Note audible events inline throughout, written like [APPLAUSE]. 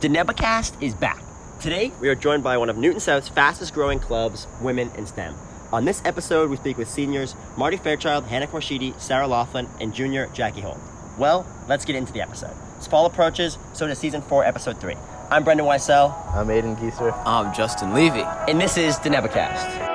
Denebacast is back. Today, we are joined by one of Newton South's fastest growing clubs, Women in STEM. On this episode, we speak with seniors Marty Fairchild, Hannah Korshidi, Sarah Laughlin, and junior Jackie Holt. Well, let's get into the episode. As fall approaches, so does season 4, episode 3. I'm Brendan Weissel, I'm Aiden Gieser. I'm Justin Levy. and this is Denebacast.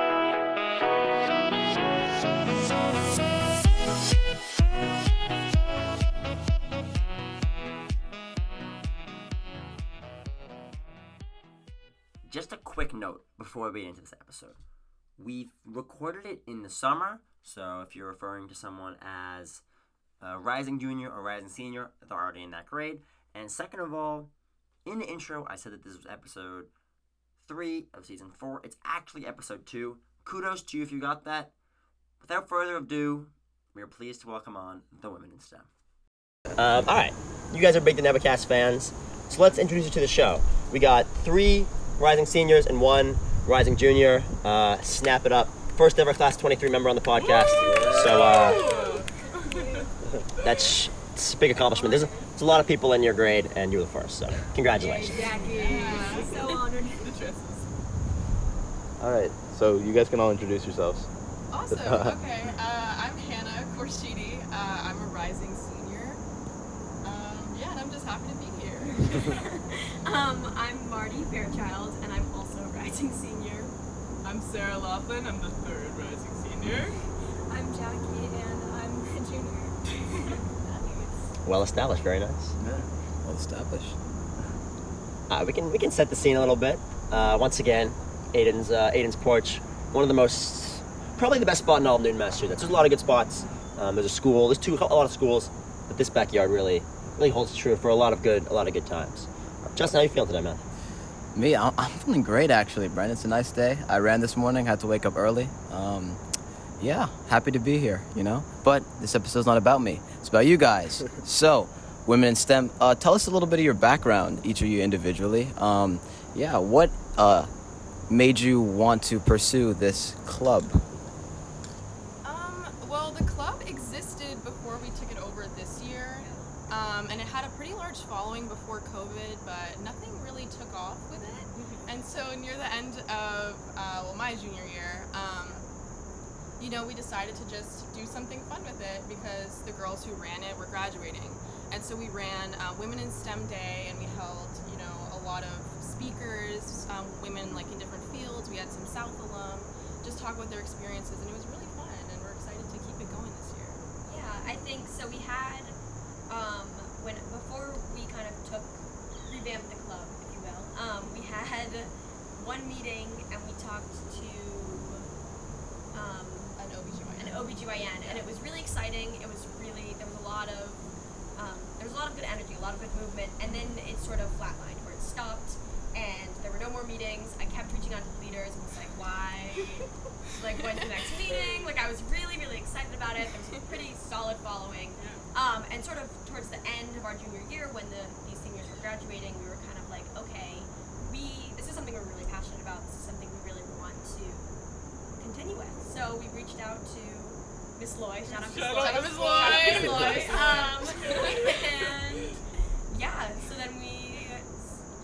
Episode. We've recorded it in the summer, so if you're referring to someone as a rising junior or rising senior, they're already in that grade. And second of all, in the intro, I said that this was episode three of season four. It's actually episode two. Kudos to you if you got that. Without further ado, we are pleased to welcome on the women in STEM. Um, all right, you guys are big The Denebacast fans, so let's introduce you to the show. We got three rising seniors and one rising junior. Uh, snap it up. First ever class 23 member on the podcast. So uh, [LAUGHS] that's it's a big accomplishment. There's a, there's a lot of people in your grade, and you were the first. So congratulations. so honored. All right, so you guys can all introduce yourselves. Awesome. [LAUGHS] Okay. Uh, I'm Hannah Korshidi. Uh, I'm a rising senior. Um, yeah, and I'm just happy to be here. [LAUGHS] Um, I'm Marty Fairchild, and I'm also a rising senior. I'm Sarah Laughlin. I'm the third rising senior. I'm Jackie, and I'm a junior. [LAUGHS] Well established. Very nice. Yeah. Well established. Uh, we can we can set the scene a little bit. Uh, once again, Aiden's uh, Aiden's porch, one of the most, probably the best spot in all of Newton, Massachusetts. There's a lot of good spots. Um, there's a school. There's two a lot of schools, but this backyard really really holds true for a lot of good a lot of good times. Justin, how you feeling today, man? Me, I'm, feeling great actually, Brent. It's a nice day. I ran this morning, had to wake up early. Um, yeah, happy to be here, you know? But this episode's not about me, it's about you guys. [LAUGHS] so, Women in STEM, uh, tell us a little bit of your background, each of you individually. Um, yeah, what uh, made you want to pursue this club? Um, well, the club existed before we took it over this year, um, and it had a pretty large following before COVID, but nothing really took off with it. And so near the end of uh, well, my junior year, um, you know, we decided to just do something fun with it because the girls who ran it were graduating. And so we ran uh, Women in STEM Day, and we held, you know, a lot of speakers, um, women like in different fields. We had some South alum just talk about their experiences, and it was really fun. And we're excited to keep it going this year. Yeah, I think so. We had um, when before we kind of took revamped the club, if you will. Um, we had one meeting, and we talked to um, An OBGYN. an OBGYN, and it was really exciting. It was really there was a lot of um, there was a lot of good energy, a lot of good movement, and then it sort of flatlined where it stopped, and there were no more meetings. I kept reaching out to the leaders and was like, why? [LAUGHS] like when's the next meeting? Like I was really really excited about it. There was a pretty solid following, um, and sort of towards the end of our junior year when the these were graduating, we were kind of like, okay, we this is something we're really passionate about. This is something we really want to continue with. So we reached out to Miss Loy. Shout out to Miss Shout Loy. out Miss Shout Miss Loy. Loy. [LAUGHS] Um, and yeah, so then we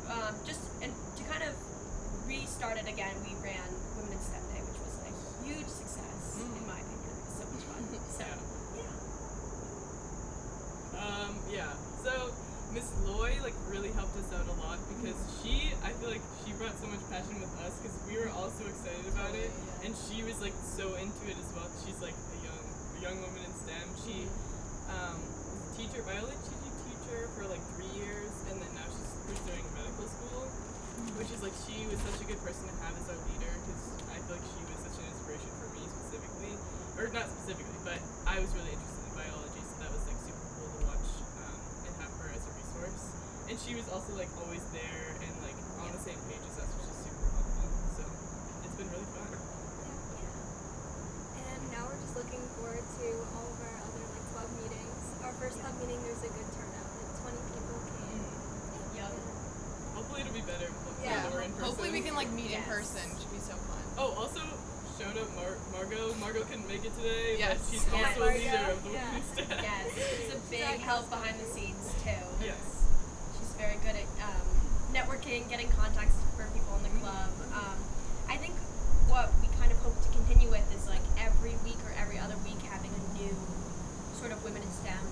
um, just and to kind of restart it again, we ran Women in STEM Day, which was a huge success in my opinion. It was so much fun. So yeah. Um, yeah. So Miss Loy like really helped us out a lot because she, I feel like she brought so much passion with us because we were all so excited about it, and she was like so into it as well. She's like a young, a young woman in STEM. She um, was a teacher, biology teacher for like three years, and then now she's pursuing medical school, which is like she was such a good person to have as our leader because I feel like she was such an inspiration for me specifically, or not specifically, but I was really interested in biology, so that was like super cool to watch um, and have her as a resource. And she was also like always there and like on the same page as us, which is super helpful. So it's been really fun. And now we're just looking forward to all of our other like club meetings. Our first club meeting, there's a good turnout. Like 20 people came. Young. Hopefully it'll be better. Hopefully Yeah. we're in person. Hopefully we can like meet in Yes. person. Should be so fun. Oh, also shout out Mar- Margot. Margot couldn't make it today, Yes. but she's also a leader of the yeah. women's staff. Yes, she's a big help behind the scenes too. Yes. She's very good at um, networking, getting contacts for people in the club. Um, I think what we kind of hope to continue with is like every week or every other week having a new sort of women in STEM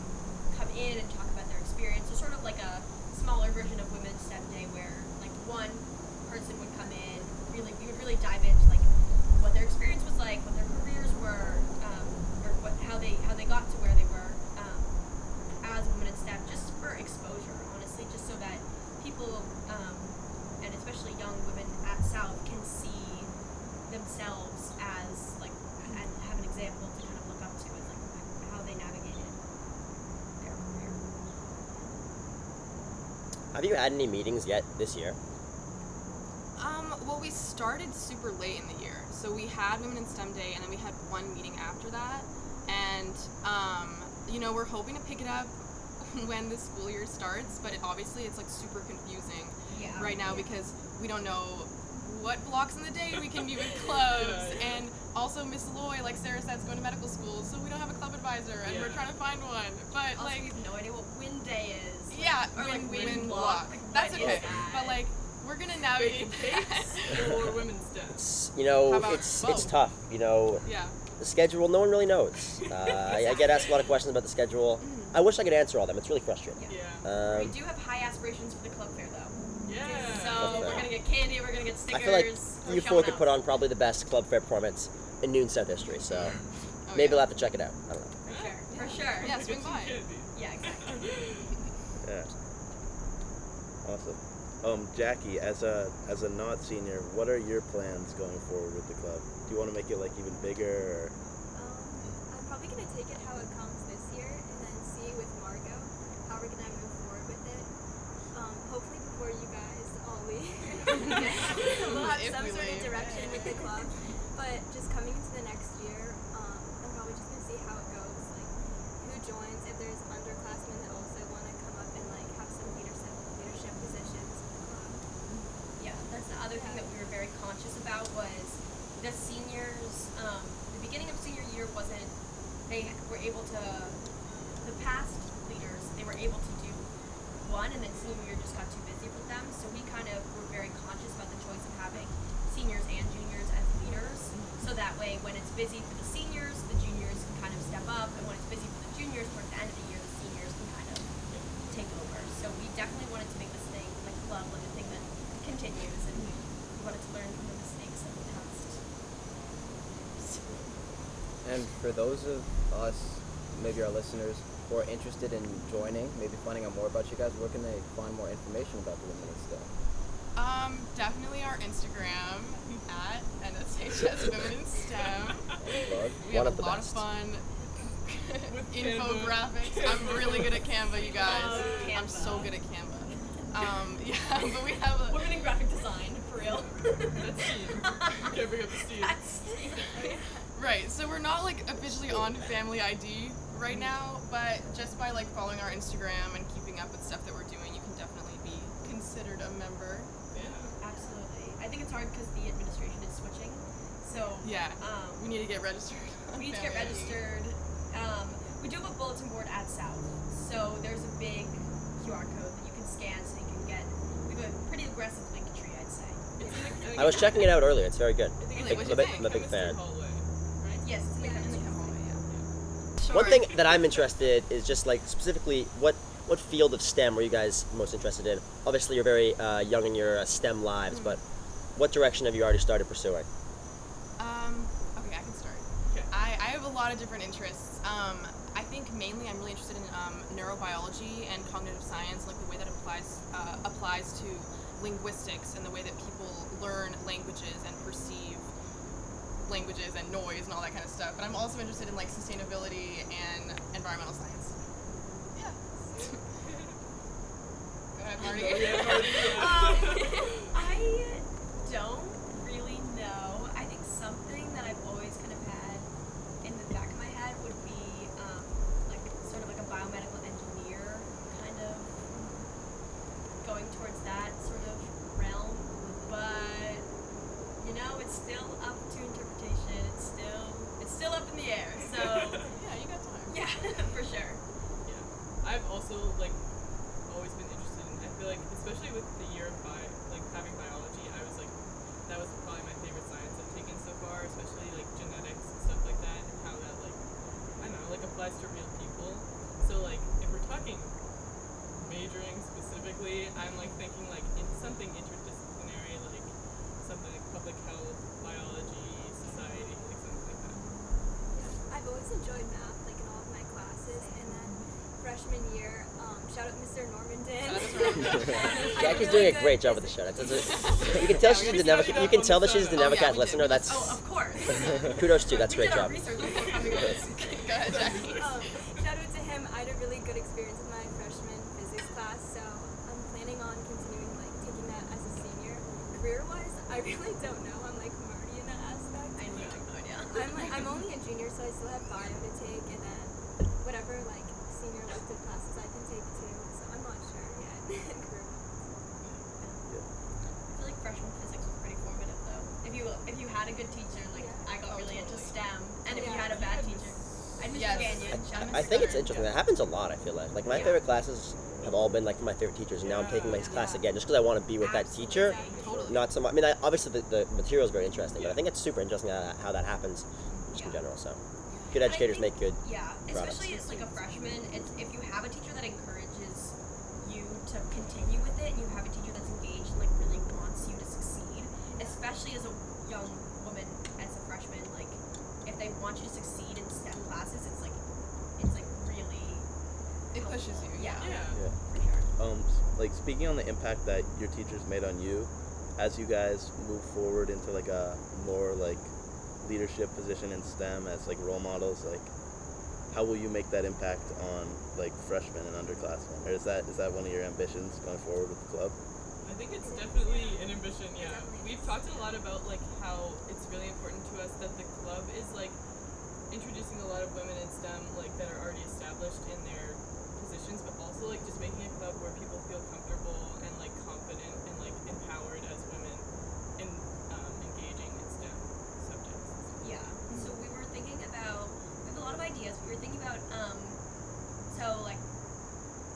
come in and talk about their experience. So sort of like a smaller version of Women in STEM Day where like one person would come in, really we would really dive into like what their experience was like, what their careers were, um, or what how they how they got to where they were um, as women in STEM, just for exposure, honestly, just so that people um, and especially young women at South can see themselves as like and have an example to kind of look up to as like how they navigated their career. Have you had any meetings yet this year? Um, well, we started super late in the year. So we had Women in STEM Day, and then we had one meeting after that. And, um, you know, we're hoping to pick it up [LAUGHS] when the school year starts, but it, obviously it's like super confusing Yeah. right now because we don't know what blocks in the day we can meet with [LAUGHS] clubs. And also, Miss Loy, like Sarah said, is going to medical school, so we don't have a club advisor, and we're trying to find one. But, Also, like, we have no idea what wind day is. Like, yeah, or like wind, wind, wind block. block. That's what is okay. that? But, like, we're gonna navigate that. or women's STEM. It's you know it's both? it's tough. You know yeah. the schedule. No one really knows. [LAUGHS] Uh, I, I get asked a lot of questions about the schedule. I wish I could answer all them. It's really frustrating. Yeah. we Um, do have high aspirations for the club fair, though. Yeah. So we're gonna get candy. We're gonna get stickers. I feel like you four could out. put on probably the best club fair performance in Newton South history. So [LAUGHS] Oh, maybe yeah. we'll have to check it out. I don't know. for sure. For sure. Yeah, swing some by. candy. Yeah, exactly. Yeah. Awesome. Um, Jackie, as a as a not senior, what are your plans going forward with the club? Do you want to make it like even bigger? Or? Um, I'm probably gonna take it how it comes this year, and then see with Margot how we're gonna move forward with it. Um, hopefully before you guys all leave, [LAUGHS] [LAUGHS] we'll have If some we sort of direction with the club. But just coming into the next year, um, I'm probably just gonna see how it goes, like who joins, if there's underclassmen that also want to come up and like have some leadership leadership positions in the club. Yeah, that's the other thing that we were very conscious about was the seniors. Um, the beginning of senior year wasn't. They were able to. The past leaders, they were able to do one, and then senior year just got too busy with them. So we kind of were very conscious about the choice of having seniors and juniors as leaders. So that way, when it's busy for the seniors, the juniors can kind of step up, and when it's busy for the juniors, towards the end of the year, the seniors can kind of take over. So we definitely wanted to make this thing like club like a thing that continues, and we wanted to learn from the mistakes of the past. And for those of us, maybe our listeners, who are interested in joining, maybe finding out more about you guys, where can they find more information about the Women in STEM? Um, definitely our Instagram at NSHS Women in STEM. We One have a lot best. of fun With [LAUGHS] Canva. infographics. I'm really good at Canva, you guys. Love I'm so good at Canva. Um, [LAUGHS] yeah, but we have a Women in graphic design, for real. That's Steve. You [LAUGHS] can't bring up Steve. That's right. So we're not like officially on Family ID right now, but just by like following our Instagram and keeping up with stuff that we're doing, you can definitely be considered a member. Yeah. Absolutely. I think it's hard because the administration is switching. So Yeah. um, We need to get registered. [LAUGHS] on we need to get registered. Um, we do have a bulletin board at South, so there's a big QR code that you can scan so you can get. We have a pretty aggressive link tree, I'd say. It's [LAUGHS] in the, I was checking it out earlier. It's very good. I think, like, I'm, a big. I'm a big chemistry fan. hallway, right? Yes, it's in the Yeah, chemistry in the hallway. Sure. One thing that I'm interested is just like specifically what what field of STEM were you guys most interested in? Obviously, you're very uh, young in your uh, STEM lives, but what direction have you already started pursuing? Um, okay, I can start. Okay. I, I have a lot of different interests. Um, I think mainly I'm really interested in um, neurobiology and cognitive science, like the way that applies uh, applies to linguistics and the way that people learn languages and perceive languages and noise and all that kind of stuff. But I'm also interested in like sustainability and environmental science. Yeah. [LAUGHS] Go ahead, Marty. Oh, yeah, Marty, yeah. Um, [LAUGHS] I like thinking like in something interdisciplinary, like something like public health, biology, society, like something like that. Yeah, I've always enjoyed math, like in all of my classes, and then freshman year, um, shout out Mr. Normandin. Jackie's really doing a great job with the shout outs. [LAUGHS] You can tell yeah, she's the Nevicat. You can tell that she's the Nevicat oh, yeah, listener. That's oh, of course. kudos to. That's a great job. [LAUGHS] I really don't know. I'm like Marty in that aspect. I know, no idea. I'm like I'm only a junior, so I still have bio to take, and then whatever like senior elective classes I can take too. So I'm not sure yet. [LAUGHS] I feel like freshman physics was pretty formative though. If you if you had a good teacher, like Yeah. I got Oh, really into. STEM, and if you had a bad teacher, I'd miss Yes. Gagnon. Shout I think it's Southern. interesting. That happens a lot. I feel like like my Yeah. favorite classes have all been like my favorite teachers, and now I'm taking my class again just because I want to be with that teacher. Totally. Not so much. I mean, I, obviously the, the material is very interesting, but I think it's super interesting how, how that happens just in general. So good educators think- make good. Yeah, products. especially as like a freshman, it's, if you have a teacher that encourages you to continue with it, and you have a teacher that's engaged and like really wants you to succeed, especially as a young woman as a freshman, like if they want you to succeed in STEM classes, it's like it's like really It pushes you. yeah, Yeah. for sure. Um, like speaking on the impact that your teachers made on you, as you guys move forward into like a more like leadership position in STEM as like role models, like how will you make that impact on like freshmen and underclassmen? Or is that is that one of your ambitions going forward with the club? I think it's definitely an ambition, yeah. We've talked a lot about like how it's really important to us that the club is like introducing a lot of women in STEM like that are already established in their also like just making a club where people feel comfortable and like confident and like empowered as women in um, engaging in STEM subjects. Yeah. So we were thinking about we have a lot of ideas. We were thinking about um so like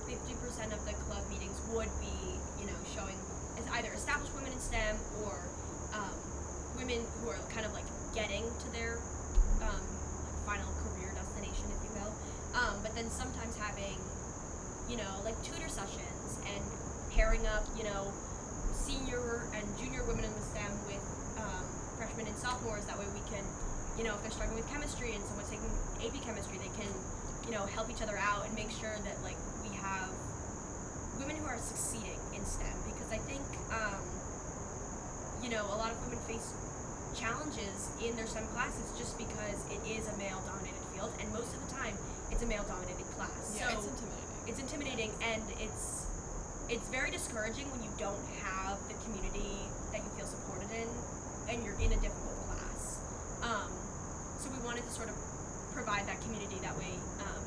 fifty percent of the club meetings would be, you know, showing as either established women in STEM or um, women who are kind of like getting to their um, like final career destination, if you will. Um, but then sometimes having, you know, like tutor sessions and pairing up, you know, senior and junior women in the STEM with um, freshmen and sophomores. That way we can, you know, if they're struggling with chemistry and someone's taking AP chemistry, they can, you know, help each other out and make sure that like we have women who are succeeding in STEM because I think, um, you know, a lot of women face challenges in their STEM classes just because it is a male dominated field and most of the time it's a male dominated class. Yeah, so it's intimidating. It's intimidating and it's it's very discouraging when you don't have the community that you feel supported in and you're in a difficult class. Um, so we wanted to sort of provide that community that way. Um,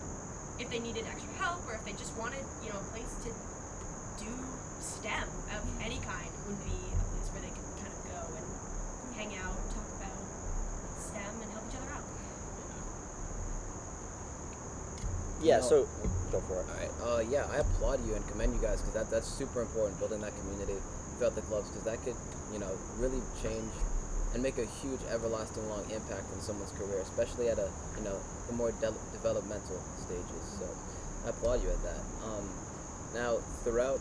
if they needed extra help or if they just wanted, you know, a place to do STEM of any kind would be a place where they could kind of go and hang out, and talk about STEM and help each other out. Yeah. No. So go for it. All right. Uh, yeah, I applaud you and commend you guys because that that's super important building that community throughout the clubs because that could you know really change and make a huge everlasting long impact in someone's career, especially at a you know the more de- developmental stages. So I applaud you at that. Um, now throughout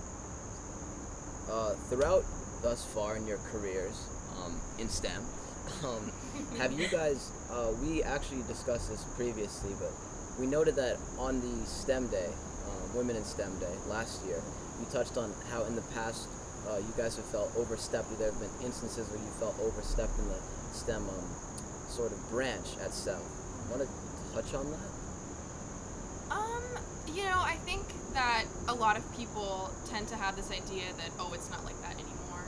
uh, throughout thus far in your careers um, in STEM, [LAUGHS] um, have you guys? Uh, we actually discussed this previously, but we noted that on the STEM Day, um, Women in STEM Day last year, you touched on how in the past uh, you guys have felt overstepped. Or there have been instances where you felt overstepped in the STEM um, sort of branch at South. Want to touch on that? Um, you know, I think that a lot of people tend to have this idea that oh, it's not like that anymore,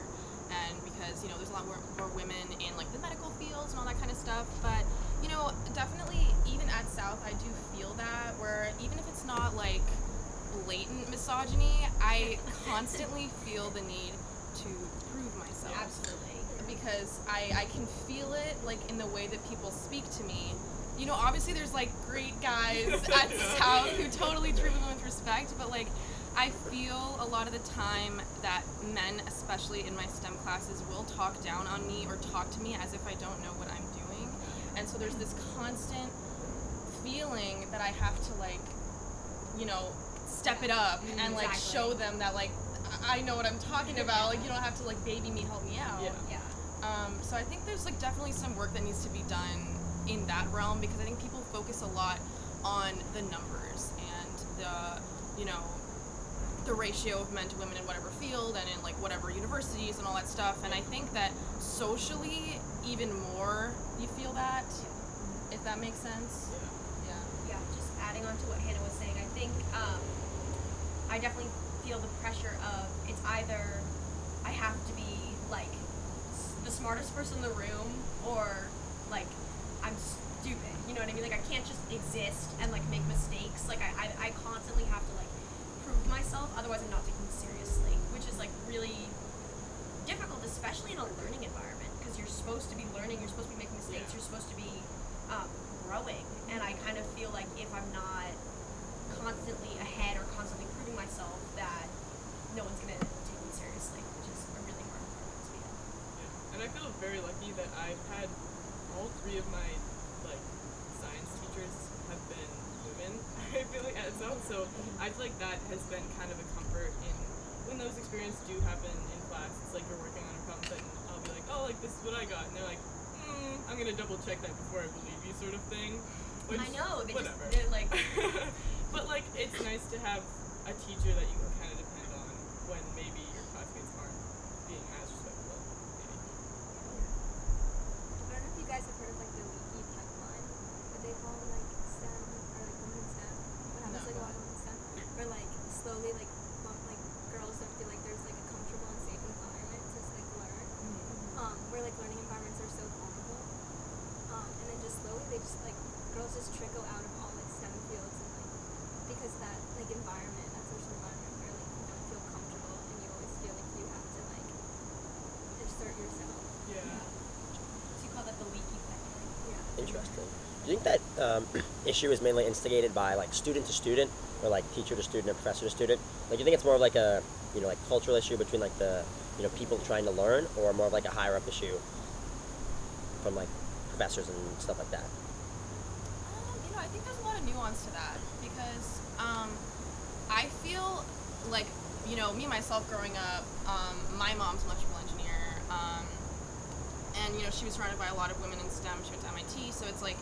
and because you know there's a lot more, more women in like the medical fields and all that kind of stuff. But you know, definitely even at South, I do feel that where even if it's not like blatant misogyny, I [LAUGHS] constantly feel the need to prove myself Absolutely. because I, I can feel it like in the way that people speak to me. You know, obviously there's like great guys [LAUGHS] at South who totally treat women with respect, but like I feel a lot of the time that men, especially in my STEM classes, will talk down on me or talk to me as if I don't know what I'm doing. And so there's this constant feeling that I have to like, you know, step it up and like Exactly. show them that like I I know what I'm talking about. Like you don't have to like baby me, help me out. Yeah. Yeah. Um, so I think there's like definitely some work that needs to be done in that realm because I think people focus a lot on the numbers and the, you know, the ratio of men to women in whatever field and in like whatever universities and all that stuff. And I think that socially, even more, you feel that, if that makes sense. Yeah. yeah, just adding on to what Hannah was saying, I think um, I definitely feel the pressure of it's either I have to be like s- the smartest person in the room or like I'm stupid. You know what I mean? Like I can't just exist and like make mistakes. Like I, I, I constantly have to like prove myself, otherwise I'm not taken seriously, which is like really difficult, especially in a learning environment, because you're supposed to be learning, you're supposed to be making mistakes, you're supposed to be um, growing. And I kind of feel like if I'm not constantly ahead or constantly proving myself, that no one's gonna take me seriously, which is a really hard environment to be in. Yeah. And I feel very lucky that I've had all three of my like science teachers have been women. [LAUGHS] I feel like at South, so I feel like that has been kind of a comfort in when those experiences do happen in class. It's like you're working on a problem set and I'll be like, oh, like this is what I got, and they're like, mm, I'm gonna double check that before I believe you, sort of thing. Which, I know, they whatever. just they're like [LAUGHS] but like, it's nice to have a teacher that you can kind of depend on when maybe your classmates aren't being as respectful. Maybe. I don't know if you guys have heard of like the leaky pipeline, what they call like STEM or like women in STEM. What happens No. like a lot of women in STEM, where like slowly like bump, like girls don't feel like there's like a comfortable and safe environment to like learn. Um, where like learning environments are so vulnerable. Um, and then just slowly they just like girls just trickle out of all like STEM fields and like because that like environment, that social environment where like you don't feel comfortable and you always feel like you have to like insert yourself. Yeah. so you call that the leaky pipeline. Do you think that um, [CLEARS THROAT] issue is mainly instigated by like student to student, or like teacher to student, or professor to student? Like, do you think it's more of like a you know like cultural issue between like the you know people trying to learn, or more of like a higher up issue from like professors and stuff like that? Um, you know, I think there's a lot of nuance to that because um, I feel like, you know, me myself growing up, um, my mom's electrical engineer, um, and you know, she was surrounded by a lot of women in STEM. She went to MIT, so it's like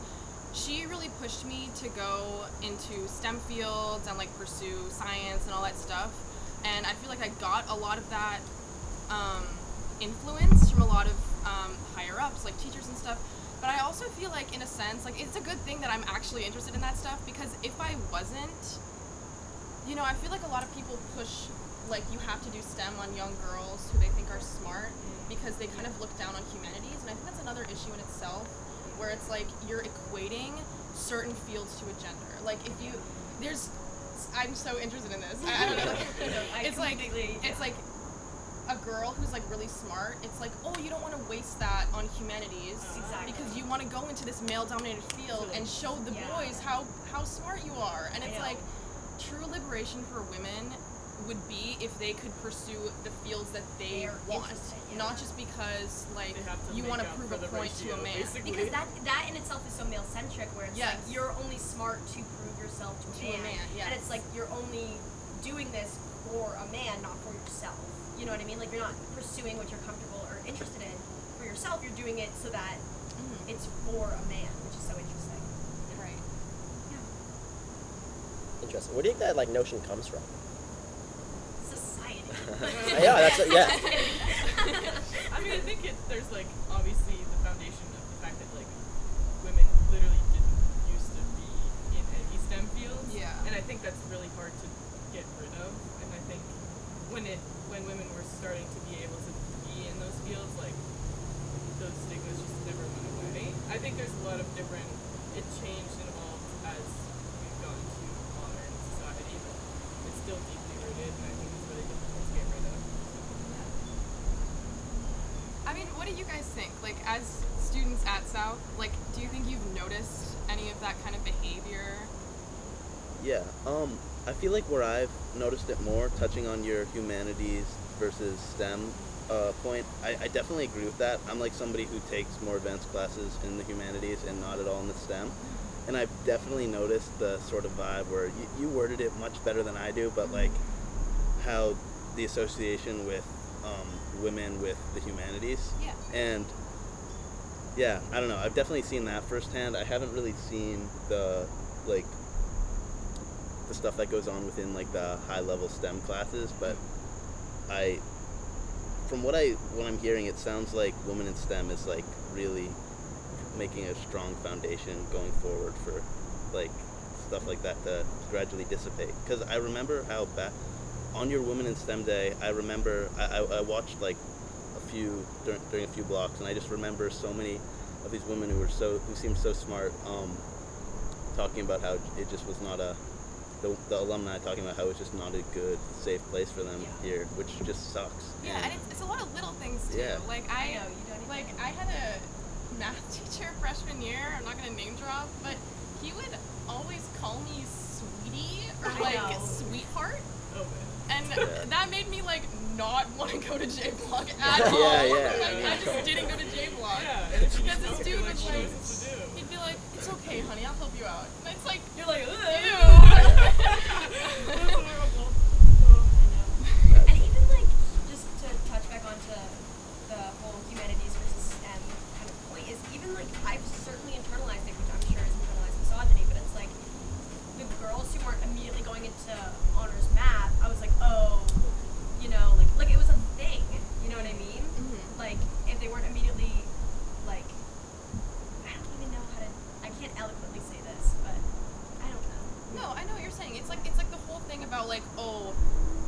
she really pushed me to go into STEM fields and like pursue science and all that stuff. And I feel like I got a lot of that um, influence from a lot of um, higher ups, like teachers and stuff. But I also feel like, in a sense, like it's a good thing that I'm actually interested in that stuff because if I wasn't, you know, I feel like a lot of people push like you have to do STEM on young girls who they think are smart because they kind of look down on humanities, and I think that's another issue in itself, where it's like you're equating certain fields to a gender. Like if you, there's, I'm so interested in this. I, I don't know. [LAUGHS] I it's like it's like a girl who's like really smart. It's like oh you don't want to waste that on humanities Exactly. because you want to go into this male-dominated field and show the Yeah. boys how how smart you are. And it's like true liberation for women would be if they could pursue the fields that they They're want, interested in. not just because like They have to you want to prove a the point to a man. basically. Because that that in itself is so male centric, where it's Yes. like you're only smart to prove yourself to a To a man, man, and it's like you're only doing this for a man, not for yourself. You know what I mean? Like you're not pursuing what you're comfortable or interested in for yourself. You're doing it so that Mhm. it's for a man, which is so interesting. Right. Yeah. Interesting. Where do you think that like notion comes from? [LAUGHS] Yeah, that's it. yeah. [LAUGHS] I mean, I think it, there's like obviously the foundation of the fact that like women literally didn't used to be in any STEM fields. Yeah. And I think that's really hard to get rid of. And I think when it when women were starting to be able to be in those fields, like those stigmas just never went away. I think there's a lot of different. It changed and evolved as we've gone to modern society, but it's still deeply rooted, and I think it's really difficult to get rid of. I mean, what do you guys think? Like, as students at South, like, do you think you've noticed any of that kind of behavior? Yeah. Um, I feel like where I've noticed it more, touching on your humanities versus STEM uh, point, I, I definitely agree with that. I'm like somebody who takes more advanced classes in the humanities and not at all in the STEM. And I've definitely noticed the sort of vibe where you, you worded it much better than I do, but like how the association with um, women with the humanities. Yeah. And yeah, I don't know. I've definitely seen that firsthand. I haven't really seen the like the stuff that goes on within like the high level STEM classes, but I, from what I what I'm hearing, it sounds like women in STEM is like really making a strong foundation going forward for like stuff like that to gradually dissipate. Because I remember how back on your Women in STEM Day, I remember I, I, I watched like few during, during a few blocks, and I just remember so many of these women who were so who seemed so smart, um, talking about how it just was not a the, the alumni talking about how it's just not a good safe place for them Yeah. here, which just sucks. Yeah, and it's, it's a lot of little things too. Yeah. Like I I, know, you don't like know. I had a math [LAUGHS] teacher freshman year. I'm not gonna name drop, but he would always call me sweetie or I like know. sweetheart, Oh man. And Yeah. that made me like not want to go to J Block at Yeah, all. yeah, like, yeah. I just didn't go to J Block. Yeah, and it's Because this dude like was she like, knows what to do. he'd be like, "It's okay, honey, I'll help you out." And it's like, You're like, ew. That's horrible. And even like just to touch back onto the whole humanities versus STEM kind of point is even like I've certainly internalized it, which I'm sure is internalized misogyny, but it's like the girls who weren't immediately going into honors math, I was like, oh, you know, like like it was a thing. You know what I mean? Mhm. Like if they weren't immediately like I don't even know how to I can't eloquently say this, but I don't know. No, I know what you're saying. It's like it's like the whole thing about like oh,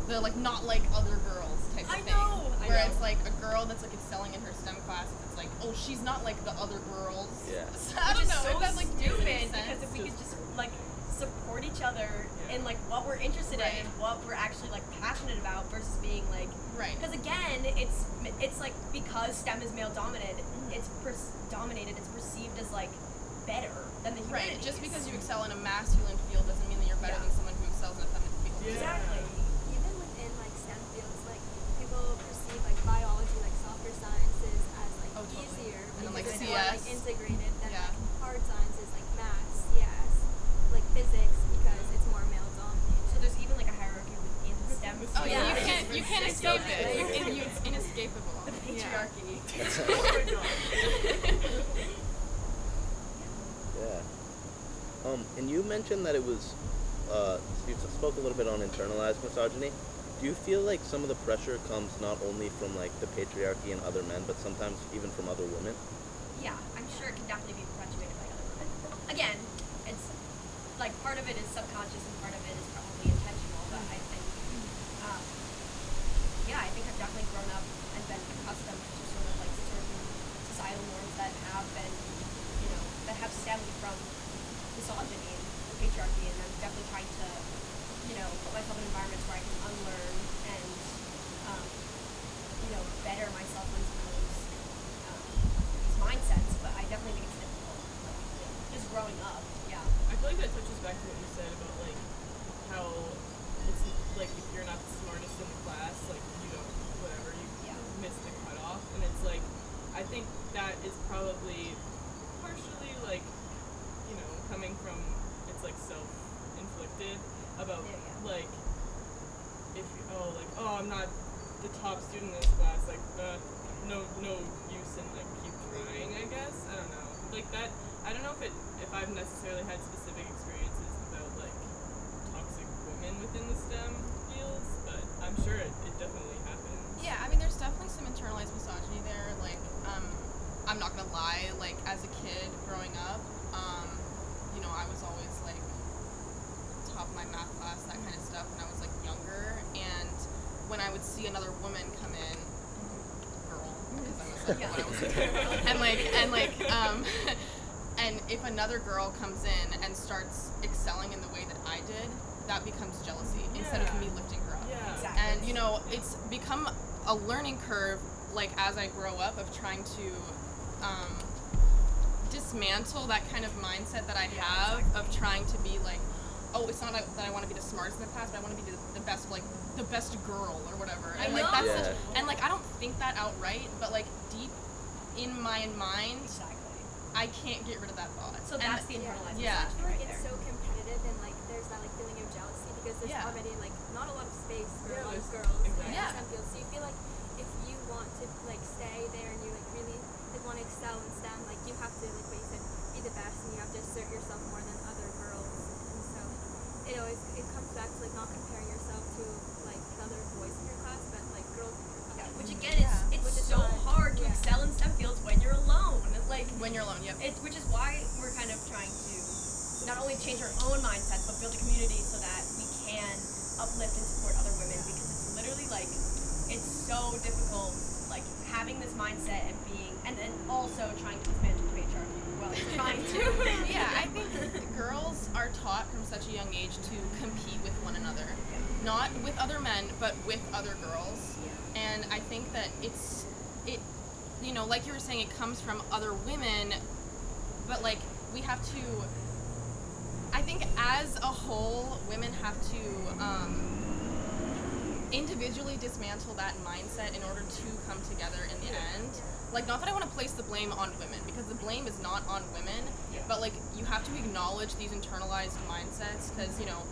the like not like other girls type of I thing. know, I Where know. it's like a girl that's like excelling in her STEM classes. It's like oh, she's not like the other girls. Yeah. So, I Which don't is know. so if that like stupid makes because if sense. we could just like support each other Yeah. in like what we're interested Right. in and what we're actually like passionate about versus being like right. because again it's it's like because STEM is male dominated it's per- dominated it's perceived as like better than the Right. humanities. Just because you excel in a masculine field doesn't mean that you're better Yeah. than someone who excels in a feminine field. Yeah. exactly Even within like STEM fields, like people perceive like biology, like softer sciences as like Oh, totally. easier And then, like, because it's more like integrated than Yeah. like hard sciences like math, CS, like physics because it's more male dominated. so there's even like a hierarchy within STEM Oh yeah, you can't you can't escape so it. You, crazy. it you, it's inescapable. [LAUGHS] the patriarchy [LAUGHS] [LAUGHS] Oh my god. Yeah. Um, you mentioned that it was, uh, you spoke a little bit on internalized misogyny. Do you feel like some of the pressure comes not only from like the patriarchy and other men, but sometimes even from other women? yeah, I'm sure it can definitely be perpetuated by other women. Again, it's like part of it is subconscious and part of it is probably intentional, but I think, um, yeah, I think I've definitely grown up and been accustomed to sort of like certain societal norms that have been, you know, that have stemmed from misogyny patriarchy, and I'm definitely trying to, you know, put myself in environments where I can unlearn and, um, you know, better myself of those um, these mindsets, but I definitely think it's difficult. Like, just growing up, yeah. I feel like that touches back to what you said about like how it's like if you're not the smartest in the class, like you don't whatever you Yeah. miss the cutoff, and it's like I think that is probably partially like you know coming from it's like self inflicted about like if you, oh like oh I'm not the top student in this class like uh, no no use in like keep trying I guess I don't know like that I don't know if it if I've necessarily had specific experiences about like toxic women within the STEM fields but I'm sure it, it definitely happens Yeah, I mean, there's definitely some internalized misogyny there. Like, um, I'm not gonna lie. Like, as a kid growing up, um, you know, I was always of my math class, that kind of stuff, when I was like younger. And when I would see another woman come in, girl, because I was like, Yeah. when I was [LAUGHS] a kid, and like, and like, um, [LAUGHS] and if another girl comes in and starts excelling in the way that I did, that becomes jealousy instead of me lifting her up yeah Exactly. and you know it's become a learning curve like as i grow up of trying to um, dismantle that kind of mindset that i have of trying to be like oh it's not that i want to be the smartest in the class but i want to be the, the best like the best girl or whatever I and like know. that's Yeah. such, and like i don't think that outright but like deep in my mind Exactly. i can't get rid of that thought So And that's the Yeah. internalized Yeah. I misogyny feel like right it's there. so competitive and like there's that like feeling of jealousy because there's Yeah. already like not a lot of space for Yeah, lot of girls exactly. in Yeah. STEM fields. So you feel like if you want to like stay there and you like really like want to excel in STEM, like you have to like what you said, be the best and you have to assert yourself more than it always it comes back to like not comparing yourself to like the other boys in your class, but like girls in your class. Yeah, which again, it's yeah. it's so hard to yeah. excel in STEM fields when you're alone. Like when you're alone, yep. It's which is why we're kind of trying to not only change our own mindsets, but build a community so that we can uplift and support other women because it's literally like it's so difficult like having this mindset and being and then also trying to dismantle you're trying to [LAUGHS] yeah, I [LAUGHS] think girls are taught from such a young age to compete with one another. Not with other men, but with other girls. And I think that it's it you know, like you were saying, it comes from other women, but like we have to I think as a whole, women have to um, individually dismantle that mindset in order to come together in the end. Like, not that I want to place the blame on women, because the blame is not on women, but like, you have to acknowledge these internalized mindsets, because, you know,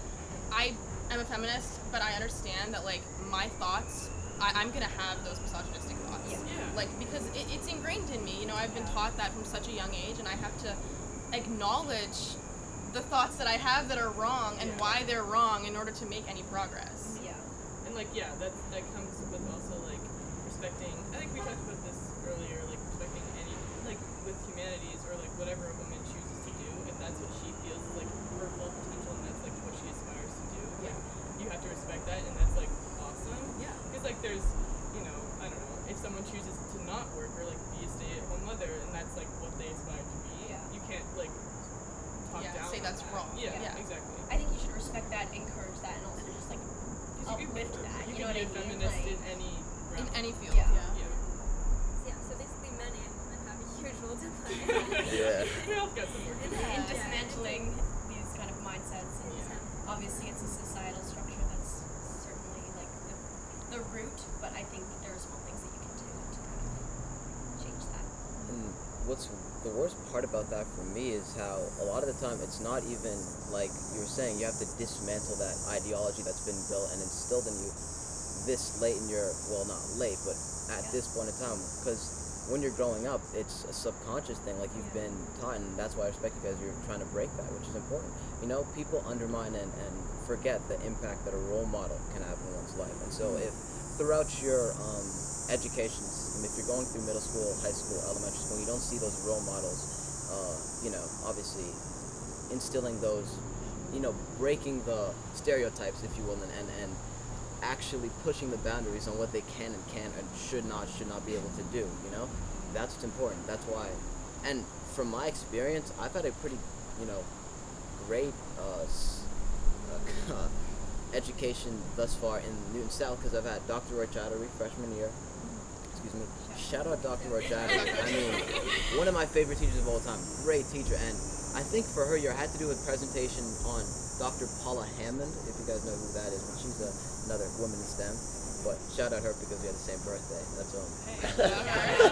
I am a feminist, but I understand that, like, my thoughts, I, I'm gonna have those misogynistic thoughts. Yeah. Like, because it, it's ingrained in me, you know, I've been taught that from such a young age, and I have to acknowledge the thoughts that I have that are wrong and Yeah. why they're wrong in order to make any progress. Like yeah, that that comes with also like respecting. I think we talked about this earlier, like respecting any like with humanities or like whatever a woman chooses to do, if that's what she feels is like her full potential and that's like what she aspires to do. Like you have to respect that, and that's like awesome. Yeah. Because like there's, you know, I don't know, if someone chooses to not work or like be a stay-at-home mother, and that's like what they aspire to be, Yeah. you can't like talk Yeah, down. say on that's that. wrong. Yeah, Yeah. exactly. I think you should respect that, encourage that, and also just like 'Cause you can- uplift that. You, You, know can what I be a mean? feminist Like, in any realm. In any field, Yeah. yeah. yeah. Yeah, so basically men and women have a huge role to play. Yeah. we all got some work to do. in Yeah. dismantling these kind of mindsets and Yeah. obviously it's a societal structure that's certainly like the, the root but i think there are small things that you can do to kind of change that And what's the worst part about that for me is how a lot of the time it's not even like you were saying, you have to dismantle that ideology that's been built and instilled in you this late in your, well, not late, but at Yeah. this point in time. Because when you're growing up, it's a subconscious thing, like you've been taught, and that's why I respect you guys, you're trying to break that, which is important. You know, people undermine and, and forget the impact that a role model can have in one's life. And so if throughout your um, education system, if you're going through middle school, high school, elementary school, you don't see those role models, uh, you know, obviously instilling those, you know, breaking the stereotypes, if you will, and, and, and actually pushing the boundaries on what they can and can't and should not, should not be able to do, you know? That's what's important. That's why. And from my experience, I've had a pretty, you know, great uh, uh, [LAUGHS] education thus far in Newton South because I've had Dr. Roy Chattery freshman year. Excuse me. Shout out Dr. Roy Chattery. I mean, one of my favorite teachers of all time. Great teacher. And I think for her year, had to do a presentation on Dr. Paula Hammond, if you guys know who that is. But she's a, another woman in STEM. But shout out her because we had the same birthday. That's all.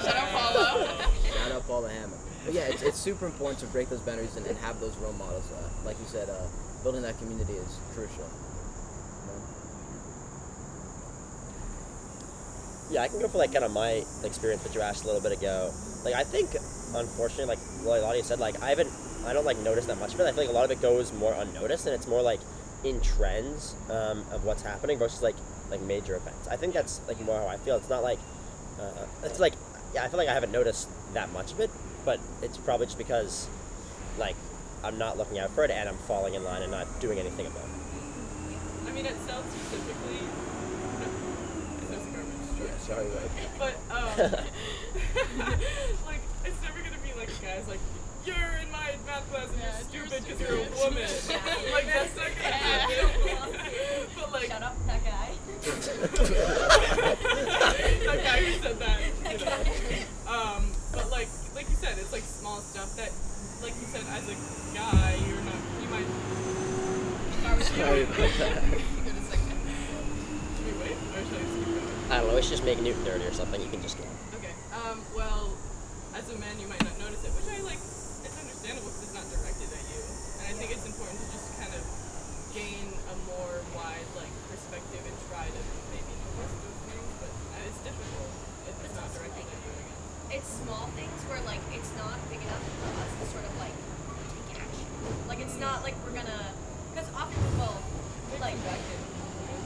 Shout out Paula. Shout out Paula Hammond. But yeah, it's, it's super important to break those boundaries and, and have those role models. Uh, like you said, uh, building that community is crucial. Yeah, I can go for like kind of my experience, what you asked a little bit ago. Like I think, unfortunately, like Eladia said, like I haven't, I don't like notice that much of it. I feel like a lot of it goes more unnoticed, and it's more like in trends um, of what's happening versus like like major events. I think that's like more how I feel. It's not like, uh, it's like, yeah, I feel like I haven't noticed that much of it, but it's probably just because, like, I'm not looking out for it and I'm falling in line and not doing anything about it. I mean, at South specifically, [LAUGHS] Yeah, sorry, like, But um, [LAUGHS] [LAUGHS] like it's never gonna be like guys like you're in my math class and Yeah, you're you're stupid because you're a stupid." Woman. like that's not gonna happen. but like shut up that guy that guy who said that. You know. Um, but like like you said, it's like small stuff that, like you said, as a guy, you're not you might. sorry about that. Give it a second. Should we wait or should I just keep going? I don't know. It's just make Newton dirty or something. You can just go. Okay. Um, well, as a man, you might not notice it, which I like. It's understandable because it's not directed at you, and I think it's important to just kind of gain a more wide like perspective and try to maybe notice those things. But uh, it's difficult if it's not directed at you. I guess. it's small things where like it's not big enough for us to sort of like take action like it's not like we're gonna because often people like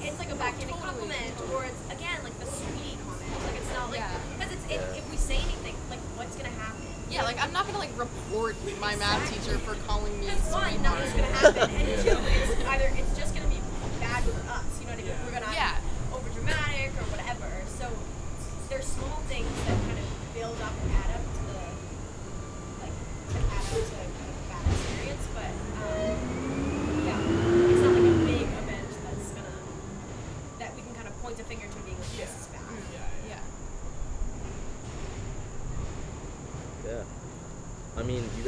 it's like a backhanded Totally. compliment or it's again like the sweetie comment like it's not like Yeah. because it's if, if we say anything like what's gonna happen Yeah, like I'm not gonna like report my math teacher for calling me Because one, sweetheart. nothing's gonna happen, and two, it's either it's just gonna be bad for us. You know what I mean? We're gonna Yeah. over dramatic or whatever. So there's small things that kind of build up and add up to the like to add up to kind of a bad experience. But um, yeah, it's not like a big event that's gonna that we can kind of point a finger to being like this is bad. Yeah. Yeah. Yeah. I mean, you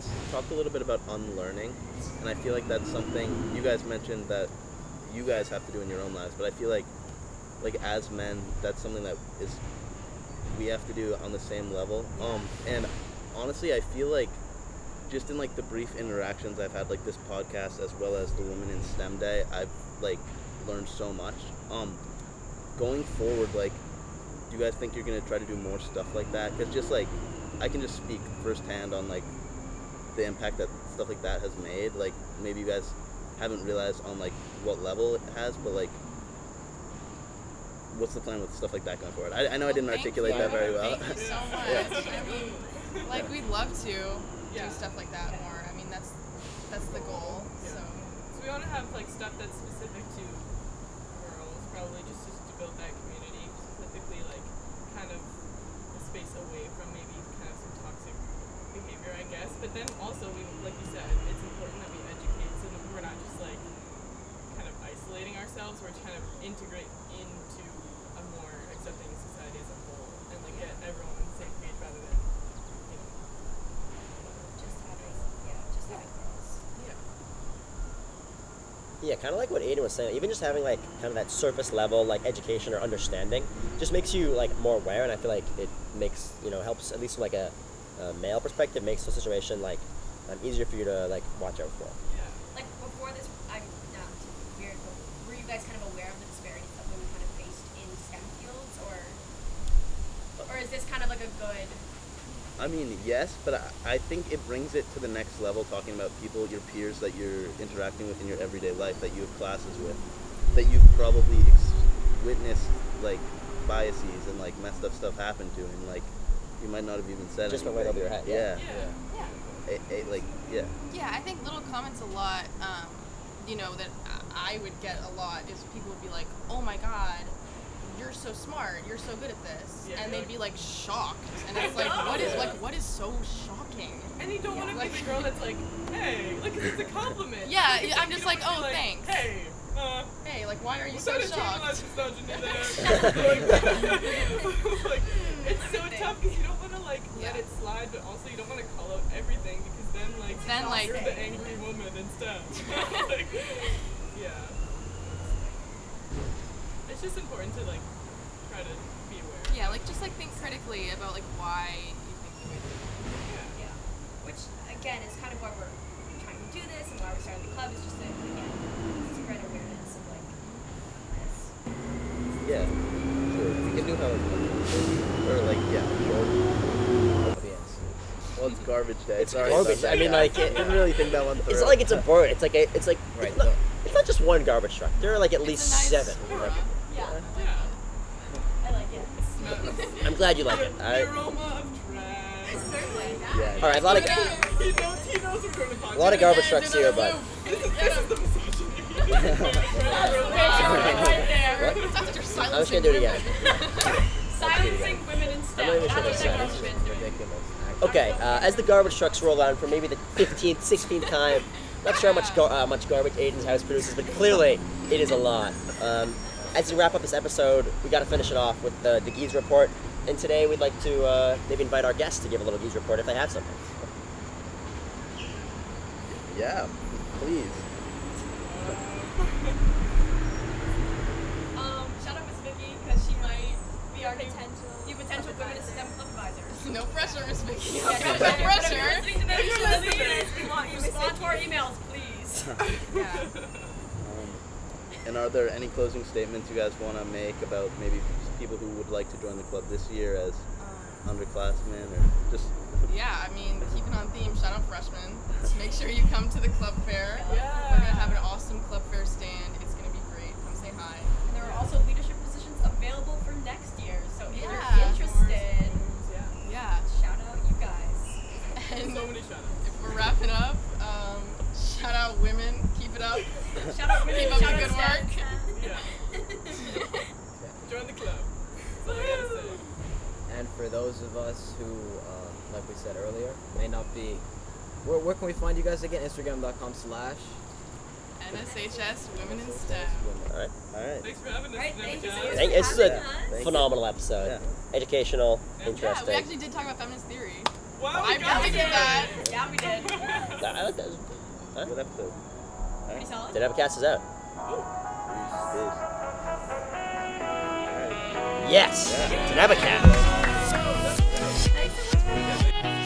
guys, talked a little bit about unlearning, and I feel like that's something you guys mentioned that you guys have to do in your own lives. But I feel like, like as men, that's something that is we have to do on the same level. Um, and honestly, I feel like just in like the brief interactions I've had, like this podcast as well as the Women in STEM Day, I've like learned so much. Um, going forward, like, do you guys think you're gonna try to do more stuff like that? Because just like I can just speak firsthand on like the impact that stuff like that has made. Like maybe you guys haven't realized on like what level it has, but like what's the plan with stuff like that going forward? I, I know I didn't articulate you. that very well. Thank you so [LAUGHS] much. Yeah. I mean, like we'd love to Yeah. do stuff like that more. I mean, that's that's the goal. Yeah. So So we want to have like stuff that's specific to girls, probably just just to build that community, specifically like kind of a space away from maybe kind of some toxic behavior, I guess. But then also, we like you said, it's important that we educate so that we're not just like kind of isolating ourselves. We're trying to integrate into a more accepting society as a whole and like get everyone on the same page rather than you know. Just having yeah, just having girls. Yeah. Yeah, kind of like what Aiden was saying. Even just having like kind of that surface level like education or understanding just makes you like more aware, and I feel like it makes you know helps at least like a, a male perspective makes the situation like um, easier for you to like watch out for. Yeah. Like before this, I'm not to be weird, but were you guys kind of aware of the disparities that women kind of faced in STEM fields, or or is this kind of like a good? I mean, yes, but I, I think it brings it to the next level talking about people, your peers that you're interacting with in your everyday life, that you have classes with, that you've probably ex- witnessed like biases and like messed up stuff happen to, and like you might not have even said it. Just went anything. right over your head, yeah. Yeah. Yeah. A- a- like yeah. yeah, I think little comments a lot. Um, you know that I I would get a lot is people would be like, "Oh my god." You're so smart. You're so good at this, Yeah, and they'd be like shocked, and it's [LAUGHS] like, what is like, what is so shocking? And you don't want to like- be the girl that's like, hey, like 'cause it's a compliment. [LAUGHS] Yeah, Like, I'm like, just like, oh, wanna thanks. Hey, uh, Hey, like, why are you was so that a shocked? internalized misogyny there? like, [LAUGHS] like, it's so tough because you don't want to like let it slide, but also you don't want to call out everything because then like Then, like- you're the angry woman instead. like, [LAUGHS] yeah. It's just important to like try to be aware. Yeah, like just like think critically about like why you think the way you do. Yeah. Which again is kind of why we're trying to do this and why we're starting the club is just to again spread awareness of like this. Yeah, sure. We can do how or like yeah, sure. Well, it's garbage day. It's Sorry garbage. I mean, like, I it- didn't really think that one through. It's not like it's a bird. It's like a, it's like Right, it's, not, so- it's not just one garbage truck. There are like at least It's a nice seven. aura. Yeah. Yeah. I like it. [LAUGHS] I'm glad you like it. The I, aroma of trash. Certainly. Yeah. all right, a lot of He knows, he knows we're going to podcast. a lot of garbage trucks here, but This is, this is the misogyny. [LAUGHS] [LAUGHS] right there. That's your I was gonna do it again. Silencing women in STEM. I'm not even sure That's what what that government's doing. Ridiculous. Okay, uh, as the garbage trucks roll on for maybe the 15th, 16th time, not sure how much gar- uh, much garbage Aiden's house produces, but clearly it is a lot. Um, as we wrap up this episode, we got to finish it off with the, the Geese report. And today we'd like to uh, maybe invite our guests to give a little Geese report if they have something. Yeah, please. Um, shout out Miss Vicky because she might be our Potential new potential women in STEM club advisor. [LAUGHS] No pressure, Miss Vicky. Yeah, No yeah, yeah. If you're pressure. listening to this, you're listening to this, we want you to respond to our emails, please. [LAUGHS] Yeah. Um, and are there any closing statements you guys want to make about maybe people who would like to join the club this year as underclassmen or just Yeah, I mean, keeping on theme, shout out freshmen. Make sure you come to the club fair. Yeah. We're gonna have an awesome club fair stand. It's gonna be great. Come say hi. And there are also leadership positions available for next year, so if yeah. you're interested. Yeah. yeah. Shout out you guys. And so many shout outs. If we're wrapping up, um, shout out women. Keep it up. [LAUGHS] shout out women. Keep up shout good work. Yeah. [LAUGHS] Join the club. And for those of us who, um, like we said earlier, may not be. Where, where can we find you guys again? Instagram.com slash NSHS Women in STEM. All right. All right. Thanks for having us. Right, thank you so much Thank- for This is a us. phenomenal episode. Educational, Yeah, we actually did talk about feminist theory. Wow, I we got really did that. Yeah, we did. [LAUGHS] I like that. Good episode. Pretty solid. The Nabocast is out. Oh, peace, peace. Yes! The Nabocast. Thanks so much